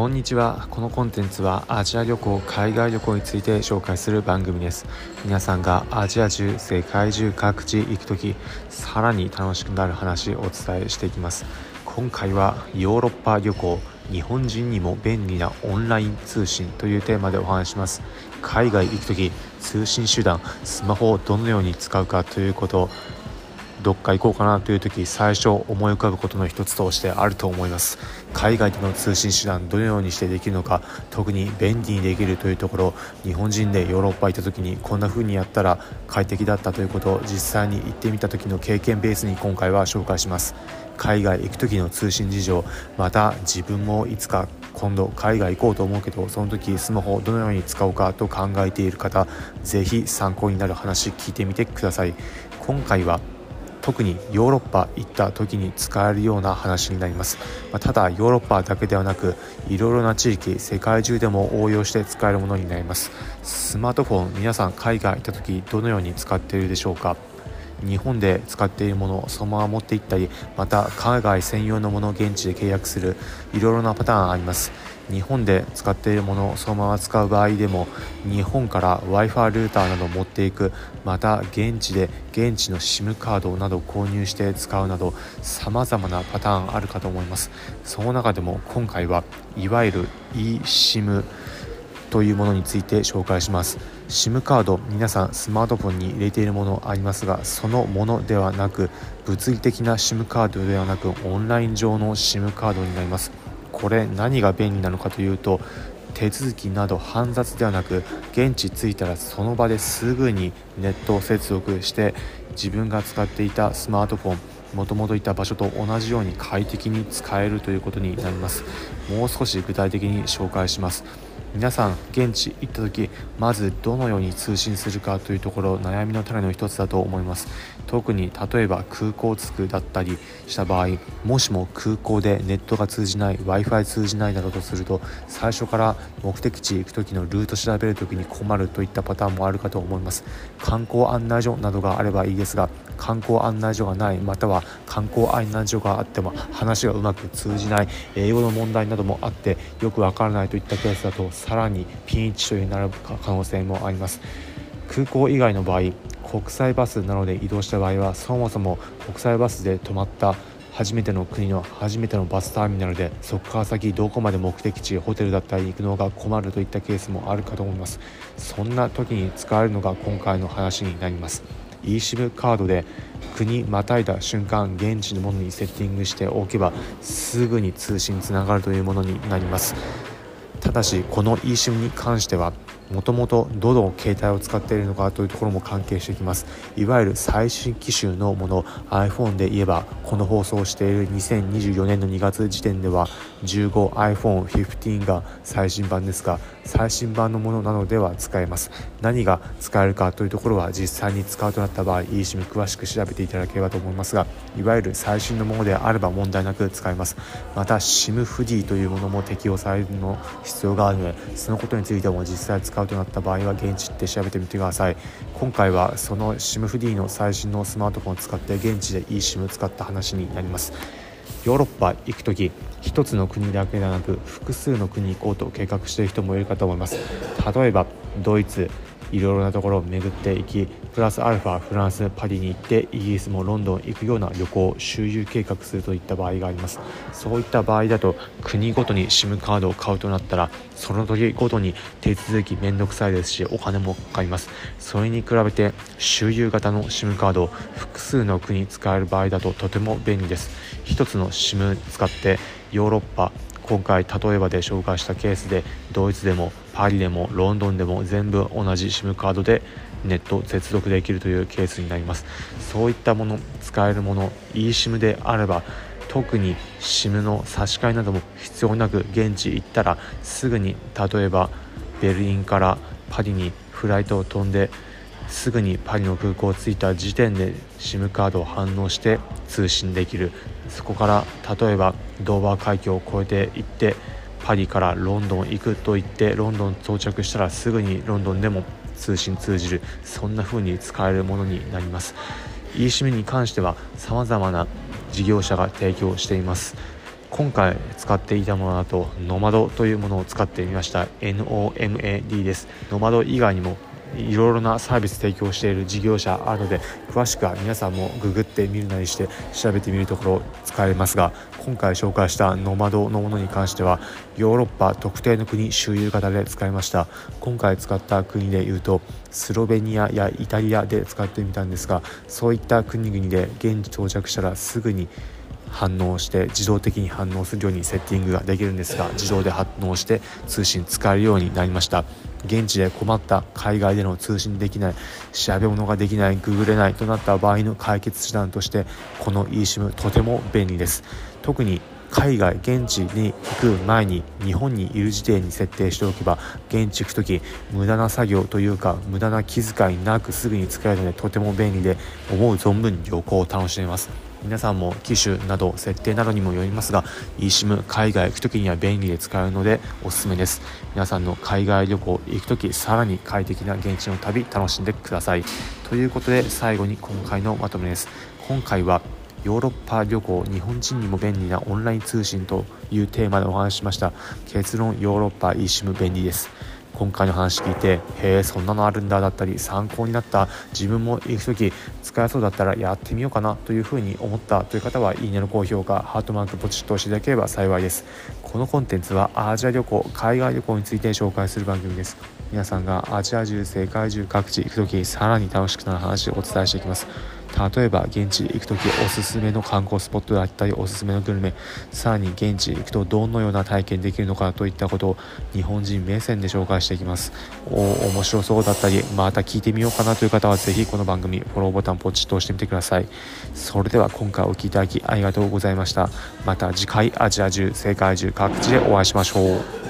こんにちは。このコンテンツはアジア旅行海外旅行について紹介する番組です。皆さんがアジア中世界中各地行く時さらに楽しくなる話をお伝えしていきます。今回はヨーロッパ旅行日本人にも便利なオンライン通信というテーマでお話します。海外行く時通信手段スマホをどのように使うかということどっか行こうかなという時最初思い浮かぶことの一つとしてあると思います。海外での通信手段どのようにしてできるのか特に便利にできるというところ。日本人でヨーロッパ行った時にこんな風にやったら快適だったということを実際に行ってみた時の経験ベースに今回は紹介します。海外行く時の通信事情また自分もいつか今度海外行こうと思うけどその時スマホをどのように使おうかと考えている方是非参考になる話聞いてみてください。今回は特にヨーロッパ行った時に使えるような話になります、まあ、ただヨーロッパだけではなくいろいろな地域世界中でも応用して使えるものになります。スマートフォン皆さん海外行った時どのように使っているでしょうか？日本で使っているものをそのまま持って行ったりまた海外専用のものを現地で契約するいろいろなパターンあります。日本で使っているものをそのまま使う場合でも日本から w i f i ルーターなどを持っていくまた現地で現地の SIM カードなどを購入して使うなどさまざまなパターンあるかと思います。その中でも今回はいわゆる eSIM というものについて紹介します。SIM カード皆さんスマートフォンに入れているものありますがそのものではなく物理的な SIM カードではなくオンライン上の SIM カードになります。これ何が便利なのかというと手続きなど煩雑ではなく現地着いたらその場ですぐにネットを接続して自分が使っていたスマートフォンもともといた場所と同じように快適に使えるということになります。もう少し具体的に紹介します。皆さん現地行った時まずどのように通信するかというところ悩みの種の一つだと思います。特に例えば空港着くだったりした場合もしも空港でネットが通じない w i f i 通じないなどとすると最初から目的地行く時のルート調べる時に困るといったパターンもあるかと思います。観光案内所などがあればいいですが観光案内所がないまたは観光案内所があっても話がうまく通じない英語の問題などもあってよくわからないといったケースだとさらにピンチとなる可能性もあります。空港以外の場合国際バスなどで移動した場合はそもそも国際バスで止まった初めての国の初めてのバスターミナルでそこから先どこまで目的地ホテルだったり行くのが困るといったケースもあるかと思います。そんな時に使えるのが今回の話になります。eSIM カードで国またいだ瞬間現地のものにセッティングしておけばすぐに通信つながるというものになります。ただしこの eSIM に関してはもともとどの携帯を使っているのかというところも関係してきます。いわゆる最新機種のもの iPhone で言えばこの放送をしている2024年の2月時点では 15iPhone15 が最新版ですが最新版のものなのでは使えます。何が使えるかというところは実際に使うとなった場合 eSIM 詳しく調べていただければと思いますがいわゆる最新のものであれば問題なく使えます。また SIM フリーというものも適用されるの必要があるのでそのことについても実際使うとなった場合は現地って調べてみてください。今回はその SIM フリーの最新のスマートフォンを使って現地で eSIM を使った話になります。ヨーロッパ行く時1つの国だけではなく複数の国行こうと計画している人もいるかと思います。例えばドイツ。いろいろなところを巡っていきプラスアルファフランスパリに行ってイギリスもロンドン行くような旅行周遊計画するといった場合があります。そういった場合だと国ごとに SIM カードを買うとなったらその時ごとに手続き面倒くさいですしお金もかかります。それに比べて周遊型の SIM カードを複数の国使える場合だととても便利です。1つの SIM 使ってヨーロッパ今回例えばで紹介したケースでドイツでもパリでもロンドンでも全部同じ SIM カードでネット接続できるというケースになります。そういったもの使えるもの eSIM であれば特に SIM の差し替えなども必要なく現地行ったらすぐに例えばベルリンからパリにフライトを飛んですぐにパリの空港を着いた時点で SIM カードを反応して通信できる。そこから例えばドーバー海峡を越えて行ってパリからロンドン行くと言ってロンドン到着したらすぐにロンドンでも通信通じるそんな風に使えるものになります。eSIM に関しては様々な事業者が提供しています。今回使っていたものだとノマドというものを使ってみました。NOMAD です。ノマド以外にもいろいろなサービス提供している事業者あるので詳しくは皆さんもググってみるなりして調べてみるところ使えますが今回紹介したノマドのものに関してはヨーロッパ特定の国周遊型で使いました。今回使った国でいうとスロベニアやイタリアで使ってみたんですがそういった国々で現地到着したらすぐに反応して自動的に反応するようにセッティングができるんですが自動で反応して通信使えるようになりました。現地で困った海外での通信できない調べ物ができないググれないとなった場合の解決手段としてこの eSIM とても便利です。特に海外現地に行く前に日本にいる時点に設定しておけば現地行く時無駄な作業というか無駄な気遣いなくすぐに使えるのでとても便利で思う存分旅行を楽しめます。皆さんも機種など設定などにもよりますが eSIM 海外行く時には便利で使えるのでおすすめです。皆さんの海外旅行行く時さらに快適な現地の旅楽しんでください。ということで最後に今回のまとめです。今回はヨーロッパ旅行日本人にも便利なオンライン通信というテーマでお話ししました。結論ヨーロッパ eSIM 便利です。今回の話聞いてへえそんなのあるんだだったり参考になった自分も行く時使えそうだったらやってみようかなというふうに思ったという方はいいねの高評価ハートマークポチッと押していただければ幸いです。このコンテンツはアジア旅行海外旅行について紹介する番組です。皆さんがアジア中世界中各地行く時さらに楽しくなる話をお伝えしていきます。例えば現地行く時おすすめの観光スポットだったりおすすめのグルメさらに現地行くとどのような体験できるのかといったことを日本人目線で紹介していきます。お面白そうだったりまた聞いてみようかなという方はぜひこの番組フォローボタンポチッと押してみてください。それでは今回お聴きいただきありがとうございました。また次回アジア中世界中各地でお会いしましょう。